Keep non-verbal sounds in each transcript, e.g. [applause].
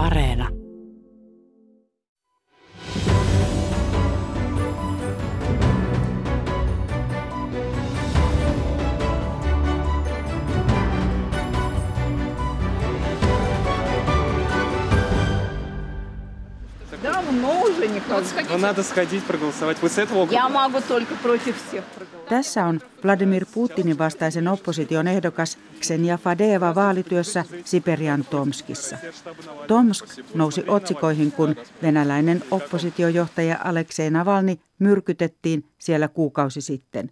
Areena. уже никак. Ну, надо сходить проголосовать. Вы с этого Я могу только против всех проголосовать. Tässä on Vladimir Putinin vastaisen opposition ehdokas Ksenia Fadeva vaalityössä Siperian Tomskissa. Tomsk nousi otsikoihin, kun venäläinen oppositiojohtaja Aleksei Navalny myrkytettiin siellä kuukausi sitten.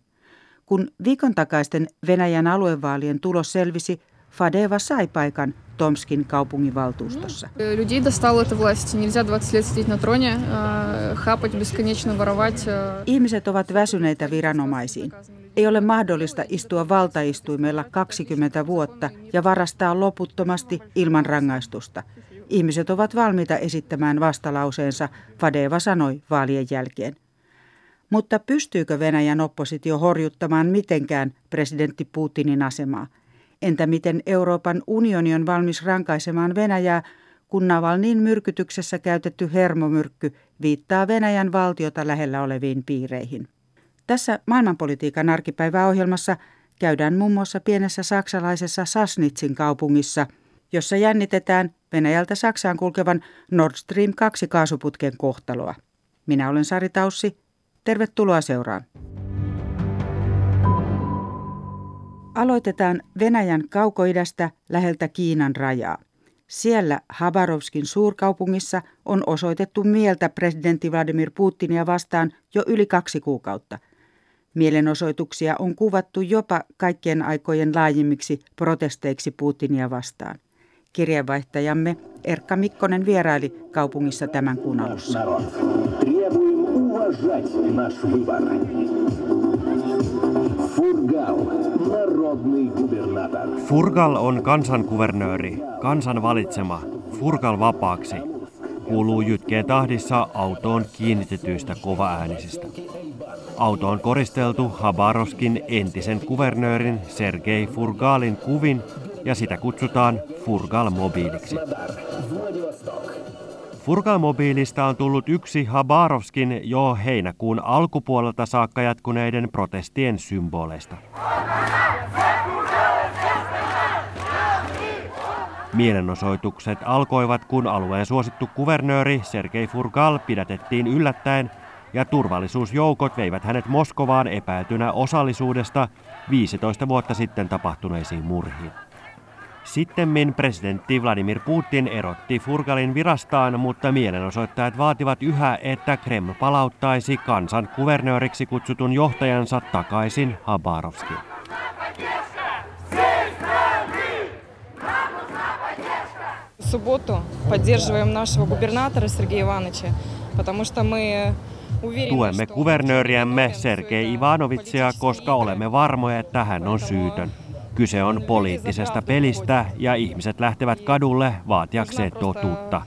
Kun viikon takaisten Venäjän aluevaalien tulos selvisi, Fadeva sai paikan Tomskin kaupunginvaltuustossa. Людей достала эта власть. Нельзя 20 лет сидеть на троне, э, хапать, бесконечно воровать. э. Ihmiset ovat väsyneitä viranomaisiin. Ei ole mahdollista istua valtaistuimella 20 vuotta ja varastaa loputtomasti ilman rangaistusta. Ihmiset ovat valmiita esittämään vastalauseensa, Fadeva sanoi vaalien jälkeen. Mutta pystyykö Venäjän oppositio horjuttamaan mitenkään presidentti Putinin asemaa? Entä miten Euroopan unioni on valmis rankaisemaan Venäjää, kun Navalnin myrkytyksessä käytetty hermomyrkky viittaa Venäjän valtiota lähellä oleviin piireihin? Tässä maailmanpolitiikan arkipäiväohjelmassa käydään muun muassa pienessä saksalaisessa Sasnitsin kaupungissa, jossa jännitetään Venäjältä Saksaan kulkevan Nord Stream 2 kaasuputken kohtaloa. Minä olen Sari Taussi. Tervetuloa seuraan. Aloitetaan Venäjän kaukoidästä läheltä Kiinan rajaa. Siellä Habarovskin suurkaupungissa on osoitettu mieltä presidentti Vladimir Putinia vastaan jo yli kaksi kuukautta. Mielenosoituksia on kuvattu jopa kaikkien aikojen laajimmiksi protesteiksi Putinia vastaan. Kirjeenvaihtajamme Erkka Mikkonen vieraili kaupungissa tämän kuun alussa. Фургал. Народный губернатор. Furgal on kansankuvernööri, kansan valitsema, Furgal vapaaksi, kuuluu jytkeen tahdissa autoon kiinnitetyistä kovaäänisistä. Auto on koristeltu Habaroskin entisen kuvernöörin Sergei Furgalin kuvin ja sitä kutsutaan Furgal-mobiiliksi. Furgal-mobiilista on tullut yksi Habarovskin jo heinäkuun alkupuolelta saakka jatkuneiden protestien symboleista. Mielenosoitukset alkoivat, kun alueen suosittu kuvernööri Sergei Furgal pidätettiin yllättäen ja turvallisuusjoukot veivät hänet Moskovaan epäiltynä osallisuudesta 15 vuotta sitten tapahtuneisiin murhiin. Sittemmin presidentti Vladimir Putin erotti Furgalin virastaan, mutta mielenosoittajat vaativat yhä, että Kreml palauttaisi kansan kuvernööriksi kutsutun johtajansa takaisin Habarovskiin. В субботу поддерживаем нашего губернатора Сергея Ивановича, потому что мы уверены, Tuemme что- kuvernööriämme Sergei Ivanovitsia, koska olemme varmoja, että hän on syytön. Kyse on poliittisesta pelistä ja ihmiset lähtevät kadulle vaatiakseen totuutta,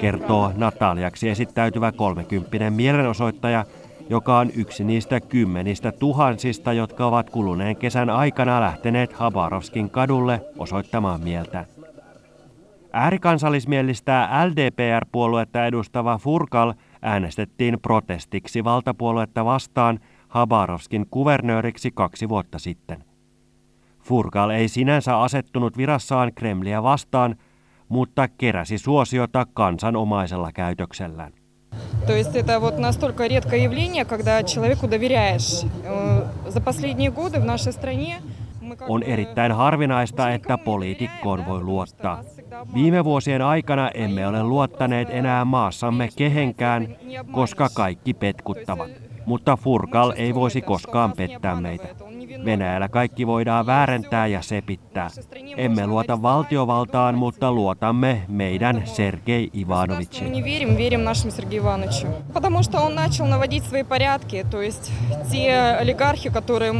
kertoo Nataliaksi esittäytyvä 30 mielenosoittaja, joka on yksi niistä kymmenistä tuhansista, jotka ovat kuluneen kesän aikana lähteneet Habarovskin kadulle osoittamaan mieltä. Äärikansallismielistä LDPR-puoluetta edustava Furkal äänestettiin protestiksi valtapuoluetta vastaan Habarovskin kuvernööriksi kaksi vuotta sitten. Furkal ei sinänsä asettunut virassaan Kremliä vastaan, mutta keräsi suosiota kansanomaisella käytöksellään. То есть это вот настолько редкое явление, когда человеку доверяешь. Э, За последние годы в нашей стране мы как On бы erittäin harvinaista, että poliitikkoon voi luottaa. Viime vuosien aikana emme ole luottaneet enää maassamme kehenkään, koska kaikki petkuttavat. Mutta Furkal ei voisi koskaan pettää meitä. Venäjällä kaikki voidaan väärentää ja sepittää. Emme luota valtiovaltaan, mutta luotamme meidän Sergei Мы Ivanovitsiin. не верим, верим нашему Сергею Ивановичу. Потому что он начал наводить свои порядки, то есть те олигархи, которые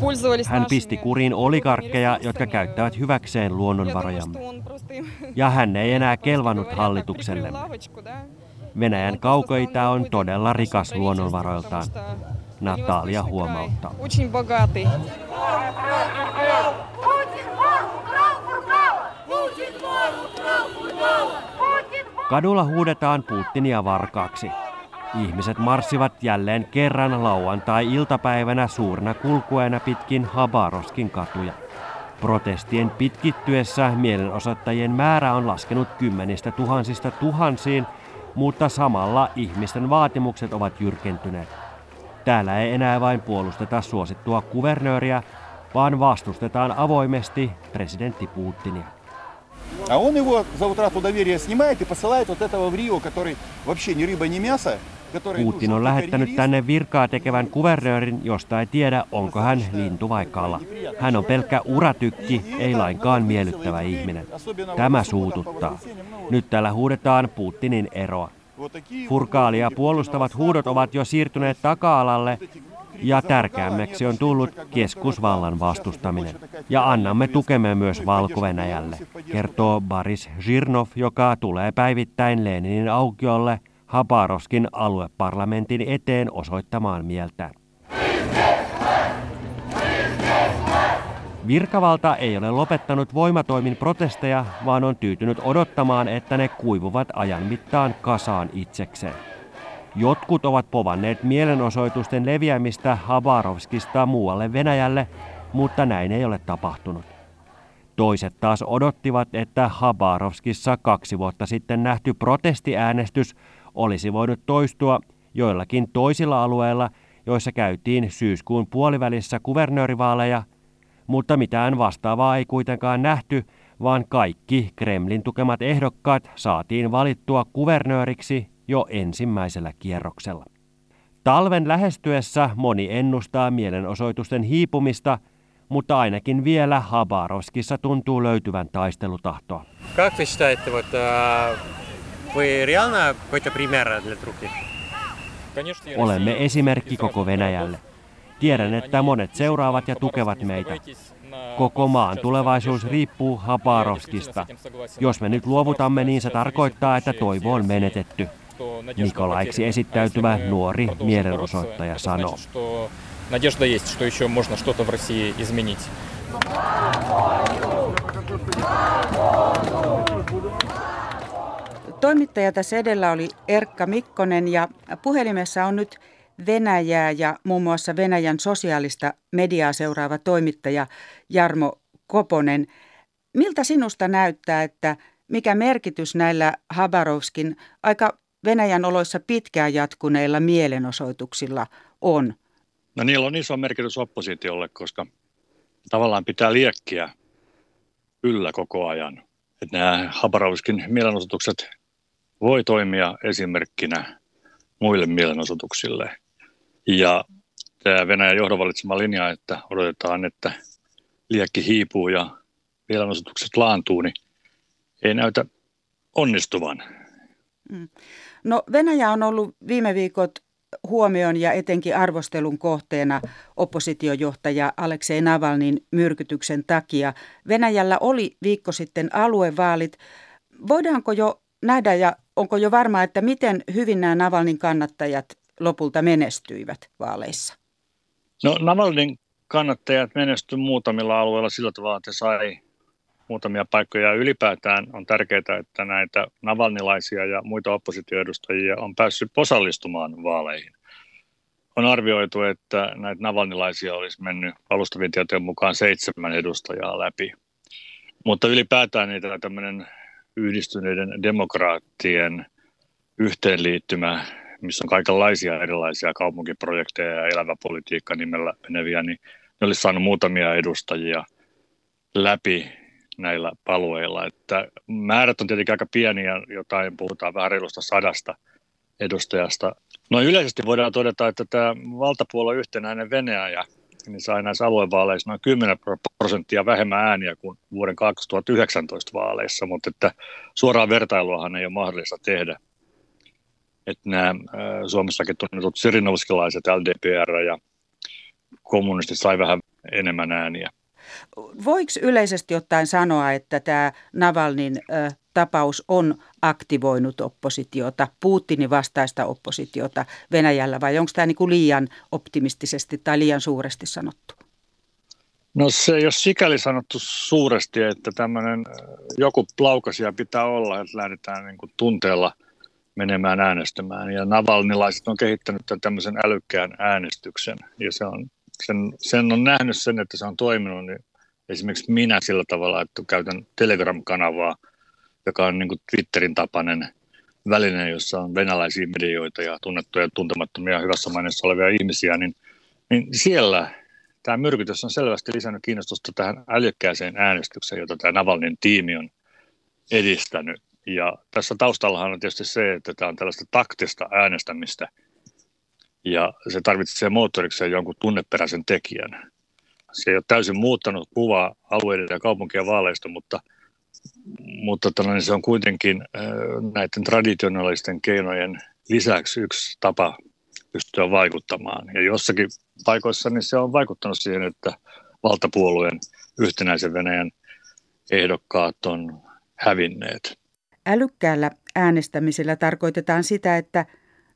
пользовались Hän нашими pisti kuriin oligarkkeja, jotka käyttävät hyväkseen Я думаю, luonnonvarojamme. что он просто им, Ja hän ei enää kelvannut [laughs] говоря, hallituksellemme. прикрыл лавочку, да. Venäjän kaukoitä on todella rikas luonnonvaroiltaan. Natalia huomauttaa. Kadulla huudetaan Putinia varkaaksi. Ihmiset marssivat jälleen kerran lauantai-iltapäivänä suurna kulkueena pitkin Habaroskin katuja. Protestien pitkittyessä mielenosoittajien määrä on laskenut kymmenistä tuhansista tuhansiin, mutta samalla ihmisten vaatimukset ovat jyrkentyneet. Täällä ei enää vain puolusteta suosittua kuvernööriä, vaan vastustetaan avoimesti presidentti Putinia. А он его за утрату доверия снимает и посылает вот этого в Рио, который вообще ни рыба, ни мясо. Putin on lähettänyt tänne virkaa tekevän kuvernöörin, josta ei tiedä, onko hän lintu vai kala. Hän on pelkkä uratykki, ei lainkaan miellyttävä ihminen. Tämä suututtaa. Nyt täällä huudetaan Putinin eroa. Furkaalia puolustavat huudot ovat jo siirtyneet taka-alalle ja tärkeämmäksi on tullut keskusvallan vastustaminen. Ja annamme tukemme myös valko kertoo Boris Zhirnov, joka tulee päivittäin Leninin aukiolle Habaroskin alueparlamentin eteen osoittamaan mieltään. Virkavalta ei ole lopettanut voimatoimin protesteja, vaan on tyytynyt odottamaan, että ne kuivuvat ajan mittaan kasaan itsekseen. Jotkut ovat povanneet mielenosoitusten leviämistä Habarovskista muualle Venäjälle, mutta näin ei ole tapahtunut. Toiset taas odottivat, että Habarovskissa kaksi vuotta sitten nähty protestiäänestys olisi voinut toistua joillakin toisilla alueilla, joissa käytiin syyskuun puolivälissä kuvernöörivaaleja, mutta mitään vastaavaa ei kuitenkaan nähty, vaan kaikki Kremlin tukemat ehdokkaat saatiin valittua kuvernööriksi jo ensimmäisellä kierroksella. Talven lähestyessä moni ennustaa mielenosoitusten hiipumista, mutta ainakin vielä Habarovskissa tuntuu löytyvän taistelutahtoa. Как вы считаете, вот, вы реально какой-то пример для других? Olemme esimerkki koko Venäjälle. Tiedän, että monet seuraavat ja tukevat meitä. Koko maan tulevaisuus riippuu Habarovskista. Jos me nyt luovutamme, niin se tarkoittaa, että toivo on menetetty. Nikolaiksi esittäytyvä nuori mielenosoittaja sanoo. Надежда есть, что еще можно что-то в России изменить. Toimittaja tässä edellä oli Erkka Mikkonen ja puhelimessa on nyt Venäjää ja muun muassa Venäjän sosiaalista mediaa seuraava toimittaja Jarmo Koponen. Miltä sinusta näyttää, että mikä merkitys näillä Habarovskin aika Venäjän oloissa pitkään jatkuneilla mielenosoituksilla on? No niillä on iso merkitys oppositiolle, koska tavallaan pitää liekkiä yllä koko ajan. Että nämä Habarovskin mielenosoitukset voi toimia esimerkkinä muille mielenosoituksille. Ja tämä Venäjän johdon valitsema linja, että odotetaan, että liekki hiipuu ja mielenosoitukset laantuu, niin ei näytä onnistuvan. Mm. No Venäjä on ollut viime viikot huomion ja etenkin arvostelun kohteena oppositiojohtaja Aleksei Navalnin myrkytyksen takia. Venäjällä oli viikko sitten aluevaalit. Voidaanko jo nähdä ja onko jo varmaa, että miten hyvin nämä Navalnin kannattajat lopulta menestyivät vaaleissa? No Navalnin kannattajat menestyivät muutamilla alueilla sillä tavalla, että sai muutamia paikkoja. Ylipäätään on tärkeää, että näitä navalnilaisia ja muita oppositioedustajia on päässyt osallistumaan vaaleihin. On arvioitu, että näitä navalnilaisia olisi mennyt alustavien tietojen mukaan seitsemän edustajaa läpi. Mutta ylipäätään niitä tämmöinen yhdistyneiden demokraattien yhteenliittymä, missä on kaikenlaisia erilaisia kaupunkiprojekteja ja elävä politiikka nimellä meneviä, niin ne olisi saanut muutamia edustajia läpi näillä palueilla. Että määrät on tietenkin aika pieniä, jotain puhutaan vähän reilusta sadasta edustajasta. No yleisesti voidaan todeta, että tämä valtapuolue yhtenäinen Venäjä niin sai näissä aluevaaleissa noin 10 prosenttia vähemmän ääniä kuin vuoden 2019 vaaleissa, mutta että suoraan vertailuahan ei ole mahdollista tehdä. Että nämä Suomessakin tunnetut sirinovskilaiset, LDPR ja kommunistit sai vähän enemmän ääniä. Voiko yleisesti ottaen sanoa, että tämä Navalnin ö, tapaus on aktivoinut oppositiota, Putinin vastaista oppositiota Venäjällä vai onko tämä niin kuin liian optimistisesti tai liian suuresti sanottu? No se ei ole sikäli sanottu suuresti, että tämmöinen joku plaukasia pitää olla, että lähdetään niin kuin tunteella menemään äänestämään. Ja Navalnilaiset on kehittänyt tämmöisen älykkään äänestyksen. Ja se on, sen, sen on nähnyt sen, että se on toiminut. Niin esimerkiksi minä sillä tavalla, että käytän Telegram-kanavaa, joka on niin Twitterin tapainen väline, jossa on venäläisiä medioita ja tunnettuja ja tuntemattomia hyvässä maineessa olevia ihmisiä, niin, niin siellä tämä myrkytys on selvästi lisännyt kiinnostusta tähän älykkääseen äänestykseen, jota tämä Navalnin tiimi on edistänyt. Ja tässä taustallahan on tietysti se, että tämä on tällaista taktista äänestämistä, ja se tarvitsee moottorikseen jonkun tunneperäisen tekijän. Se ei ole täysin muuttanut kuvaa alueiden ja kaupunkien vaaleista, mutta, mutta tällainen se on kuitenkin näiden traditionaalisten keinojen lisäksi yksi tapa pystyä vaikuttamaan. Ja jossakin paikoissa niin se on vaikuttanut siihen, että valtapuolueen yhtenäisen Venäjän ehdokkaat on hävinneet. Älykkäällä äänestämisellä tarkoitetaan sitä, että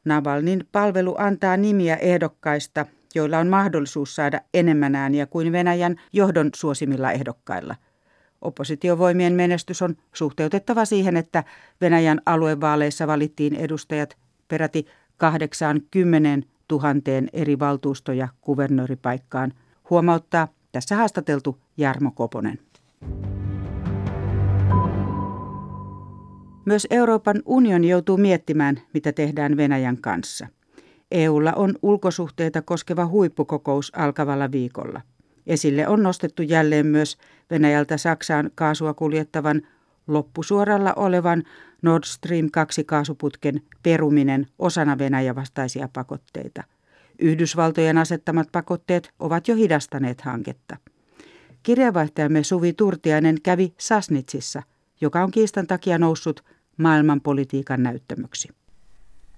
Navalnin palvelu antaa nimiä ehdokkaista, joilla on mahdollisuus saada enemmän ääniä kuin Venäjän johdon suosimilla ehdokkailla. Oppositiovoimien menestys on suhteutettava siihen, että Venäjän aluevaaleissa valittiin edustajat peräti 80 tuhanteen eri valtuusto- ja kuvernööripaikkaan, huomauttaa tässä haastateltu Jarmo Koponen. Myös Euroopan unioni joutuu miettimään, mitä tehdään Venäjän kanssa. EUlla on ulkosuhteita koskeva huippukokous alkavalla viikolla. Esille on nostettu jälleen myös Venäjältä Saksaan kaasua kuljettavan loppusuoralla olevan Nord Stream 2 kaasuputken peruminen osana Venäjän vastaisia pakotteita. Yhdysvaltojen asettamat pakotteet ovat jo hidastaneet hanketta. Kirjavaihtajamme Suvi Turtiainen kävi Sasnitsissa, joka on kiistan takia noussut maailmanpolitiikan näyttämöksi.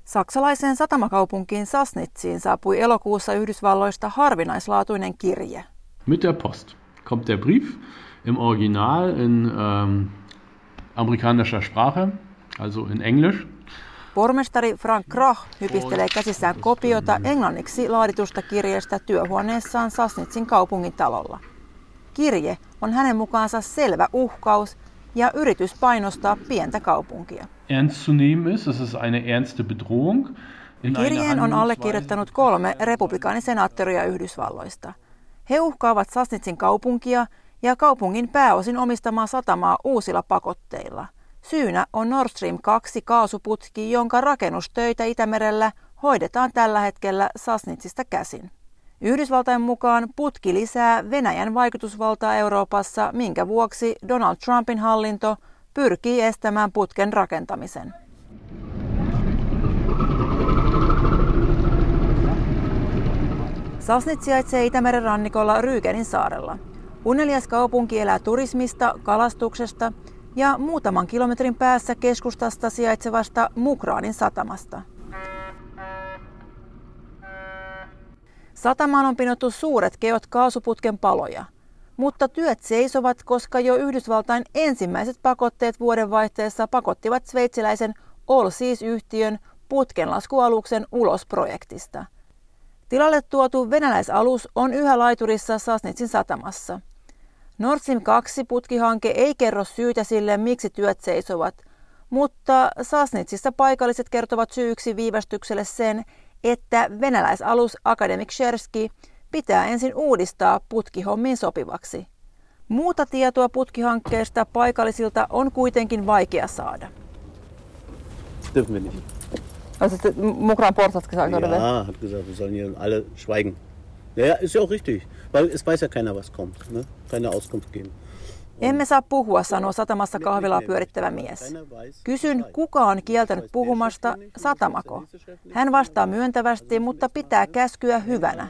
Saksalaiseen satamakaupunkiin Sasnitsiin saapui elokuussa Yhdysvalloista harvinaislaatuinen kirje. Mit der Post kommt der Brief im Original in ähm, amerikanischer Sprache, also in Englisch. Pormestari Frank Krach hypistelee käsissään kopiota englanniksi laaditusta kirjeestä työhuoneessaan Sasnitsin kaupungin talolla. Kirje on hänen mukaansa selvä uhkaus ja yritys painostaa pientä kaupunkia. Ernst zu nehmen ist, es ist eine ernste Bedrohung. Kirjeen on allekirjoittanut kolme republikaanisenaattoria Yhdysvalloista. He uhkaavat Sasnitsin kaupunkia ja kaupungin pääosin omistamaa satamaa uusilla pakotteilla. Syynä on Nord Stream 2 kaasuputki, jonka rakennustöitä Itämerellä hoidetaan tällä hetkellä Sasnitsista käsin. Yhdysvaltain mukaan putki lisää Venäjän vaikutusvaltaa Euroopassa, minkä vuoksi Donald Trumpin hallinto pyrkii estämään putken rakentamisen. Sasnit sijaitsee Itämeren rannikolla Ryykenin saarella. Unelias kaupunki elää turismista, kalastuksesta ja muutaman kilometrin päässä keskustasta sijaitsevasta Mukraanin satamasta. Satamaan on pinottu suuret keot kaasuputken paloja, mutta työt seisovat, koska jo Yhdysvaltain ensimmäiset pakotteet vuodenvaihteessa pakottivat sveitsiläisen All Seas-yhtiön putkenlaskualuksen ulos projektista. Tilalle tuotu venäläisalus on yhä laiturissa Sasnitsin satamassa – Nord Stream 2 putkihanke ei kerro syytä sille, miksi työt seisovat, mutta Sasnitsissa paikalliset kertovat syyksi viivästykselle sen, että venäläisalus Akademik Sherski pitää ensin uudistaa putkihommiin sopivaksi. Muuta tietoa putkihankkeesta paikallisilta on kuitenkin vaikea saada. Dürfen wir nicht. Also Mokran Portatkin Ja, hat gesagt, wir sollen hier alle schweigen. Ja, ist ja auch richtig, weil es weiß ja keiner, was kommt. Ne? Keine Auskunft geben. Emme saa puhua, sanoo satamassa kahvilaa pyörittävä mies. Kysyn, kuka on kieltänyt puhumasta, satamako? Hän vastaa myöntävästi, mutta pitää käskyä hyvänä.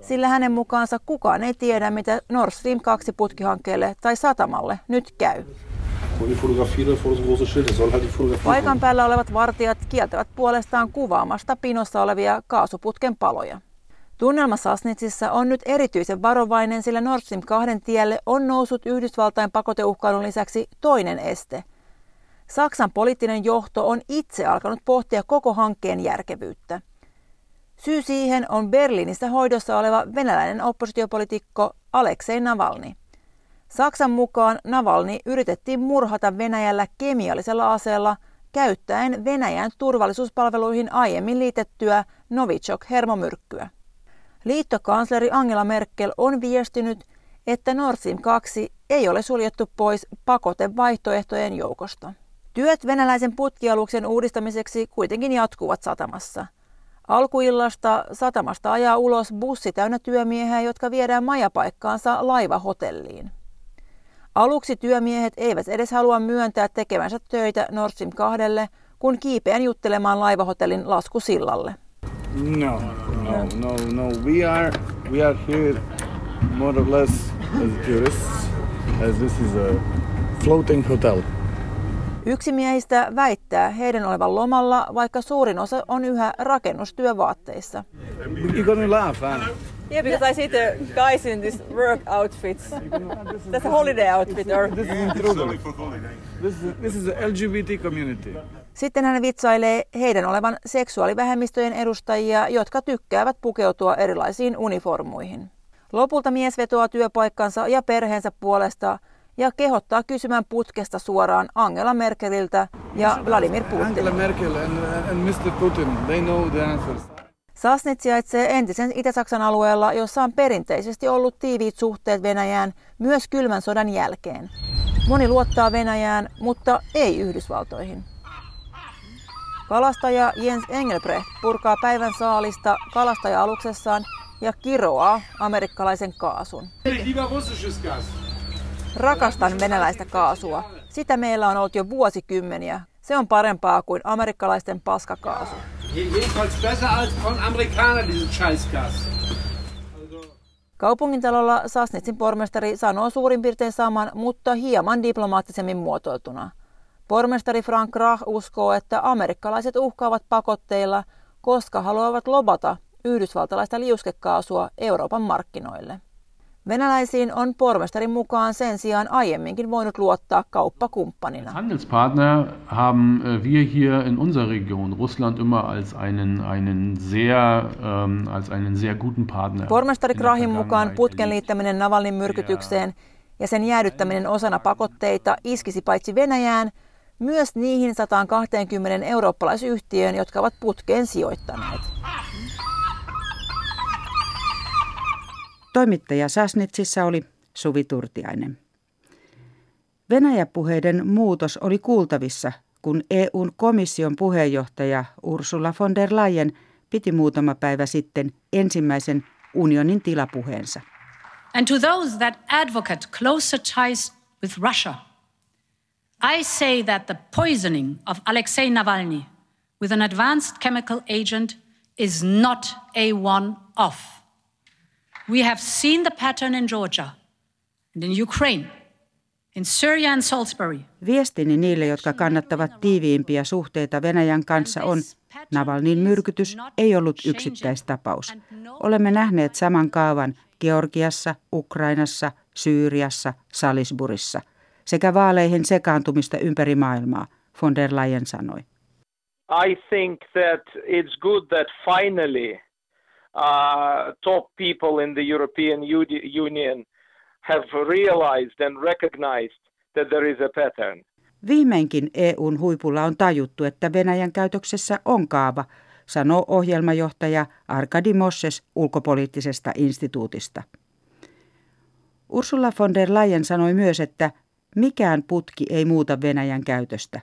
Sillä hänen mukaansa kukaan ei tiedä, mitä Nord Stream 2 putkihankkeelle tai satamalle nyt käy. Paikan päällä olevat vartijat kieltävät puolestaan kuvaamasta pinossa olevia kaasuputken paloja. Tunnelma Sasnitsissa on nyt erityisen varovainen, sillä Nord Stream 2 tielle on noussut Yhdysvaltain pakoteuhkailun lisäksi toinen este. Saksan poliittinen johto on itse alkanut pohtia koko hankkeen järkevyyttä. Syy siihen on Berliinissä hoidossa oleva venäläinen oppositiopolitiikko Aleksei Navalny. Saksan mukaan Navalny yritettiin murhata Venäjällä kemiallisella aseella käyttäen Venäjän turvallisuuspalveluihin aiemmin liitettyä Novichok-hermomyrkkyä. Liittokansleri Angela Merkel on viestinyt, että Nord Stream 2 ei ole suljettu pois pakotevaihtoehtojen joukosta. Työt venäläisen putkialuksen uudistamiseksi kuitenkin jatkuvat satamassa. Alkuillasta satamasta ajaa ulos bussi täynnä työmiehiä, jotka viedään majapaikkaansa laivahotelliin. Aluksi työmiehet eivät edes halua myöntää tekevänsä töitä Nord Stream 2, kun kiipeän juttelemaan laivahotellin laskusillalle. No, no, no, no. We are we are here more or less as tourists, as this is a floating hotel. Yksi miehistä väittää heidän olevan lomalla, vaikka suurin osa on yhä rakennustyövaatteissa. You're gonna laugh, Anna. Yeah, because I see the guys in these work outfits. That's a holiday outfit or... This is intruder. This is, this is the LGBT community. Sitten hän vitsailee heidän olevan seksuaalivähemmistöjen edustajia, jotka tykkäävät pukeutua erilaisiin uniformuihin. Lopulta mies vetoaa työpaikkansa ja perheensä puolesta ja kehottaa kysymään putkesta suoraan Angela Merkeliltä ja Vladimir Putin. Angela Merkel and, and Mr. Putin, they know the answers. Sasnit sijaitsee entisen Itä-Saksan alueella, jossa on perinteisesti ollut tiiviit suhteet Venäjään myös kylmän sodan jälkeen. Moni luottaa Venäjään, mutta ei Yhdysvaltoihin. Kalastaja Jens Engelbrecht purkaa päivän saalista kalastaja-aluksessaan ja kiroaa amerikkalaisen kaasun. Rakastan venäläistä kaasua. Sitä meillä on ollut jo vuosikymmeniä. Se on parempaa kuin amerikkalaisten paskakaasu. Kaupungintalolla Sasnitsin pormestari sanoo suurin piirtein saman, mutta hieman diplomaattisemmin muotoiltuna. Pormestari Frank Rach uskoo, että amerikkalaiset uhkaavat pakotteilla, koska haluavat lobata yhdysvaltalaista liuskekaasua Euroopan markkinoille. Venäläisiin on pormestarin mukaan sen sijaan aiemminkin voinut luottaa kauppakumppanina. Handelspartner haben äh, wir hier in unserer Region Russland immer als einen, einen sehr, ähm, als einen sehr guten Partner. Pormestari Krahin mukaan putken liittäminen Navalnin myrkytykseen ja sen jäädyttäminen osana pakotteita iskisi paitsi Venäjään, myös niihin 120 eurooppalaisyhtiöön, jotka ovat putkeen sijoittaneet. Toimittaja Sasnitsissa oli Suvi Turtiainen. Venäjä-puheiden muutos oli kuultavissa, kun EUn komission puheenjohtaja Ursula von der Leyen piti muutama päivä sitten ensimmäisen unionin tilapuheensa. And to those that advocate closer ties with Russia, I say that the poisoning of Alexei Navalny with an advanced chemical agent is not a one-off. We have seen the pattern in Georgia and in Ukraine, in Syria and Salisbury. Viestini niille, jotka kannattavat tiiviimpiä suhteita Venäjän kanssa on, Navalnin myrkytys ei ollut yksittäistapaus. Olemme nähneet saman kaavan Georgiassa, Ukrainassa, Syyriassa, Salisburissa sekä vaaleihin sekaantumista ympäri maailmaa, von der Leyen sanoi. I think that it's good that finally uh, top people in the European Union have realized and recognized that there is a pattern. Viimeinkin EUn huipulla on tajuttu, että Venäjän käytöksessä on kaava, sanoo ohjelmajohtaja Arkadi Mosses ulkopoliittisesta instituutista. Ursula von der Leyen sanoi myös, että mikään putki ei muuta Venäjän käytöstä.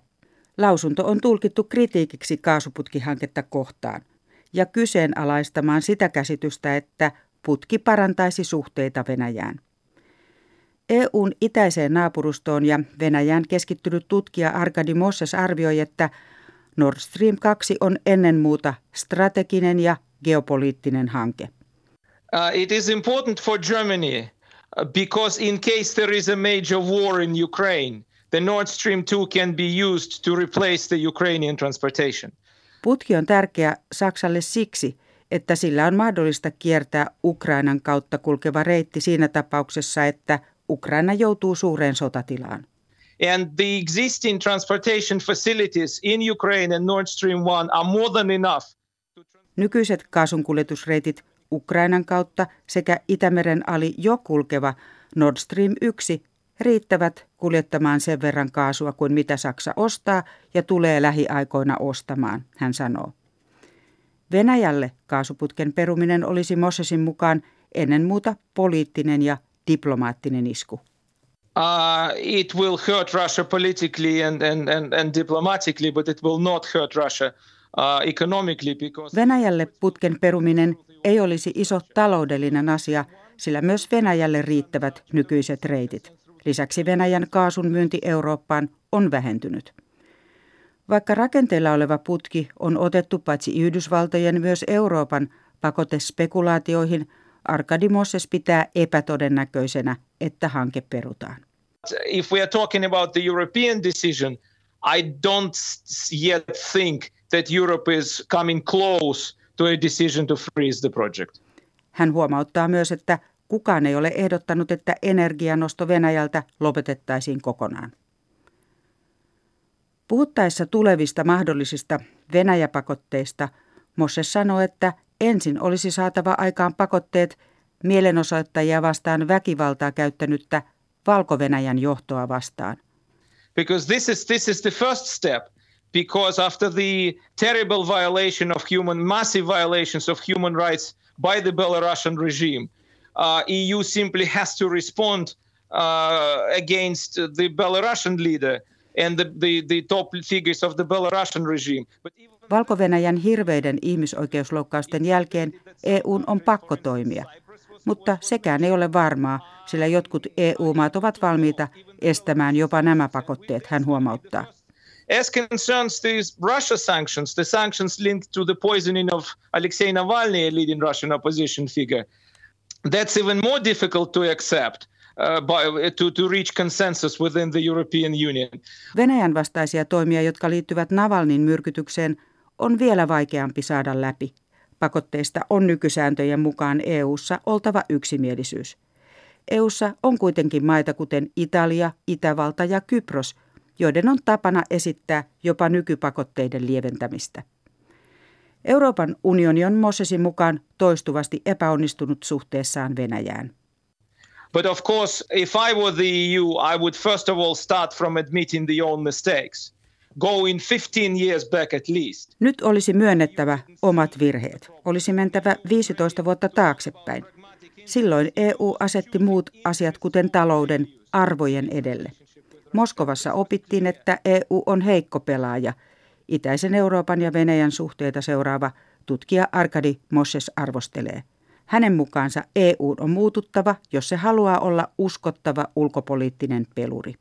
Lausunto on tulkittu kritiikiksi kaasuputkihanketta kohtaan – ja kyseenalaistamaan sitä käsitystä, että putki parantaisi suhteita Venäjään. EUn itäiseen naapurustoon ja Venäjään keskittynyt tutkija Arkadi Mosses arvioi, että Nord Stream 2 on ennen muuta strateginen ja geopoliittinen hanke. Uh, it is important for Germany because in case there is a major war in Ukraine, the Nord Stream 2 can be used to replace the Ukrainian transportation. Putki on tärkeä Saksalle siksi, että sillä on mahdollista kiertää Ukrainan kautta kulkeva reitti siinä tapauksessa, että Ukraina joutuu suureen sotatilaan. And the existing transportation facilities in Ukraine and Nord Stream 1 are more than enough. Nykyiset kaasunkuljetusreitit Ukrainan kautta sekä Itämeren ali jo kulkeva Nord Stream 1 riittävät kuljettamaan sen verran kaasua kuin mitä Saksa ostaa ja tulee lähiaikoina ostamaan, hän sanoo. Venäjälle kaasuputken peruminen olisi Mosesin mukaan ennen muuta poliittinen ja diplomaattinen isku. Uh, it will hurt Russia politically and, and, and, and diplomatically, but it will not hurt Russia uh, economically because... Venäjälle putken peruminen ei olisi iso taloudellinen asia, sillä myös Venäjälle riittävät nykyiset reitit. Lisäksi Venäjän kaasun myynti Eurooppaan on vähentynyt. Vaikka rakenteella oleva putki on otettu paitsi Yhdysvaltojen myös Euroopan pakotespekulaatioihin, Arkadi Mosses pitää epätodennäköisenä, että hanke perutaan. If we are talking about the European decision, I don't yet think that Europe is coming close to a decision to freeze the project. Hän huomauttaa myös, että kukaan ei ole ehdottanut, että energianosto Venäjältä lopetettaisiin kokonaan. Puhuttaessa tulevista mahdollisista Venäjäpakotteista Mosse sanoi, että ensin olisi saatava aikaan pakotteet mielenosoittajia vastaan väkivaltaa käyttänyttä Valko-Venäjän johtoa vastaan. Because this is, this is the first step because after the terrible violation of human massive violations of human rights by the Belarusian regime uh, EU simply has to respond uh, against the Belarusian leader and the, the, the top figures of the Belarusian regime. But even... Valko-Venäjän hirveiden ihmisoikeusloukkausten jälkeen EUn on pakko toimia. Mutta sekään ei ole varmaa, sillä jotkut EU-maat ovat valmiita estämään jopa nämä pakotteet, hän huomauttaa. As concerns these Russia sanctions, the sanctions linked to the poisoning of Alexei Navalny, a leading Russian opposition figure, that's even more difficult to accept. Uh, by, to, to reach consensus within the European Union. Venäjän vastaisia toimia, jotka liittyvät Navalnin myrkytykseen, on vielä vaikeampi saada läpi. Pakotteista on nykysääntöjen mukaan EU:ssa oltava yksimielisyys. EU:ssa on kuitenkin maita kuten Italia, Itävalta ja Kypros, joiden on tapana esittää jopa nykypakotteiden lieventämistä. Euroopan unioni on Mosesin mukaan toistuvasti epäonnistunut suhteessaan Venäjään. But of course, if I were the EU, I would first of all start from admitting the own mistakes. Go in 15 years back at least. Nyt olisi myönnettävä omat virheet. Olisi mentävä 15 vuotta taaksepäin. Silloin EU asetti muut asiat kuten talouden arvojen edelle. Moskovassa opittiin, että EU on heikko pelaaja – Itäisen Euroopan ja Venäjän suhteita seuraava tutkija Arkadi Mosses arvostelee. Hänen mukaansa EU on muututtava, jos se haluaa olla uskottava ulkopoliittinen peluri.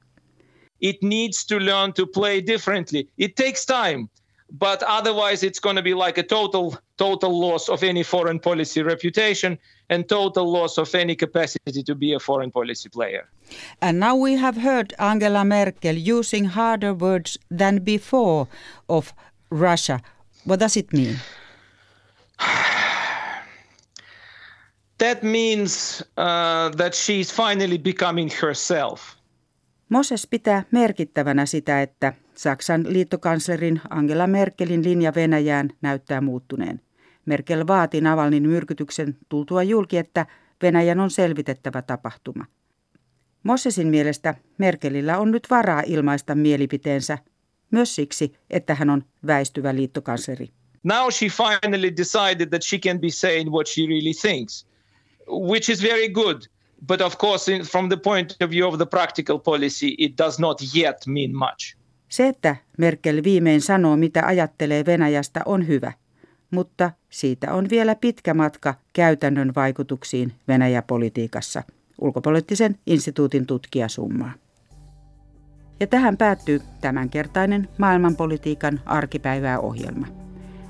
It needs to learn to play differently. It takes time but otherwise it's going to be like a total total loss of any foreign policy reputation and total loss of any capacity to be a foreign policy player. And now we have heard Angela Merkel using harder words than before of Russia. What does it mean? [sighs] that means uh, that she's finally becoming herself. Moses pitää merkittävänä sitä, että Saksan liittokanslerin Angela Merkelin linja Venäjään näyttää muuttuneen. Merkel vaati Navalnin myrkytyksen tultua julki, että Venäjän on selvitettävä tapahtuma. Mossesin mielestä Merkelillä on nyt varaa ilmaista mielipiteensä, myös siksi, että hän on väistyvä liittokansleri. Now she finally decided that she can be saying what she really thinks, which is very good. But of course, from the point of view of the practical policy, it does not yet mean much. Se, että Merkel viimein sanoo, mitä ajattelee Venäjästä, on hyvä, mutta siitä on vielä pitkä matka käytännön vaikutuksiin Venäjäpolitiikassa, ulkopoliittisen instituutin tutkija summaa. Ja tähän päättyy tämänkertainen maailmanpolitiikan arkipäivää ohjelma.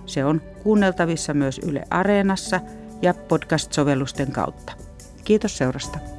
Se on kuunneltavissa myös Yle Areenassa ja podcast-sovellusten kautta. Kiitos seurasta.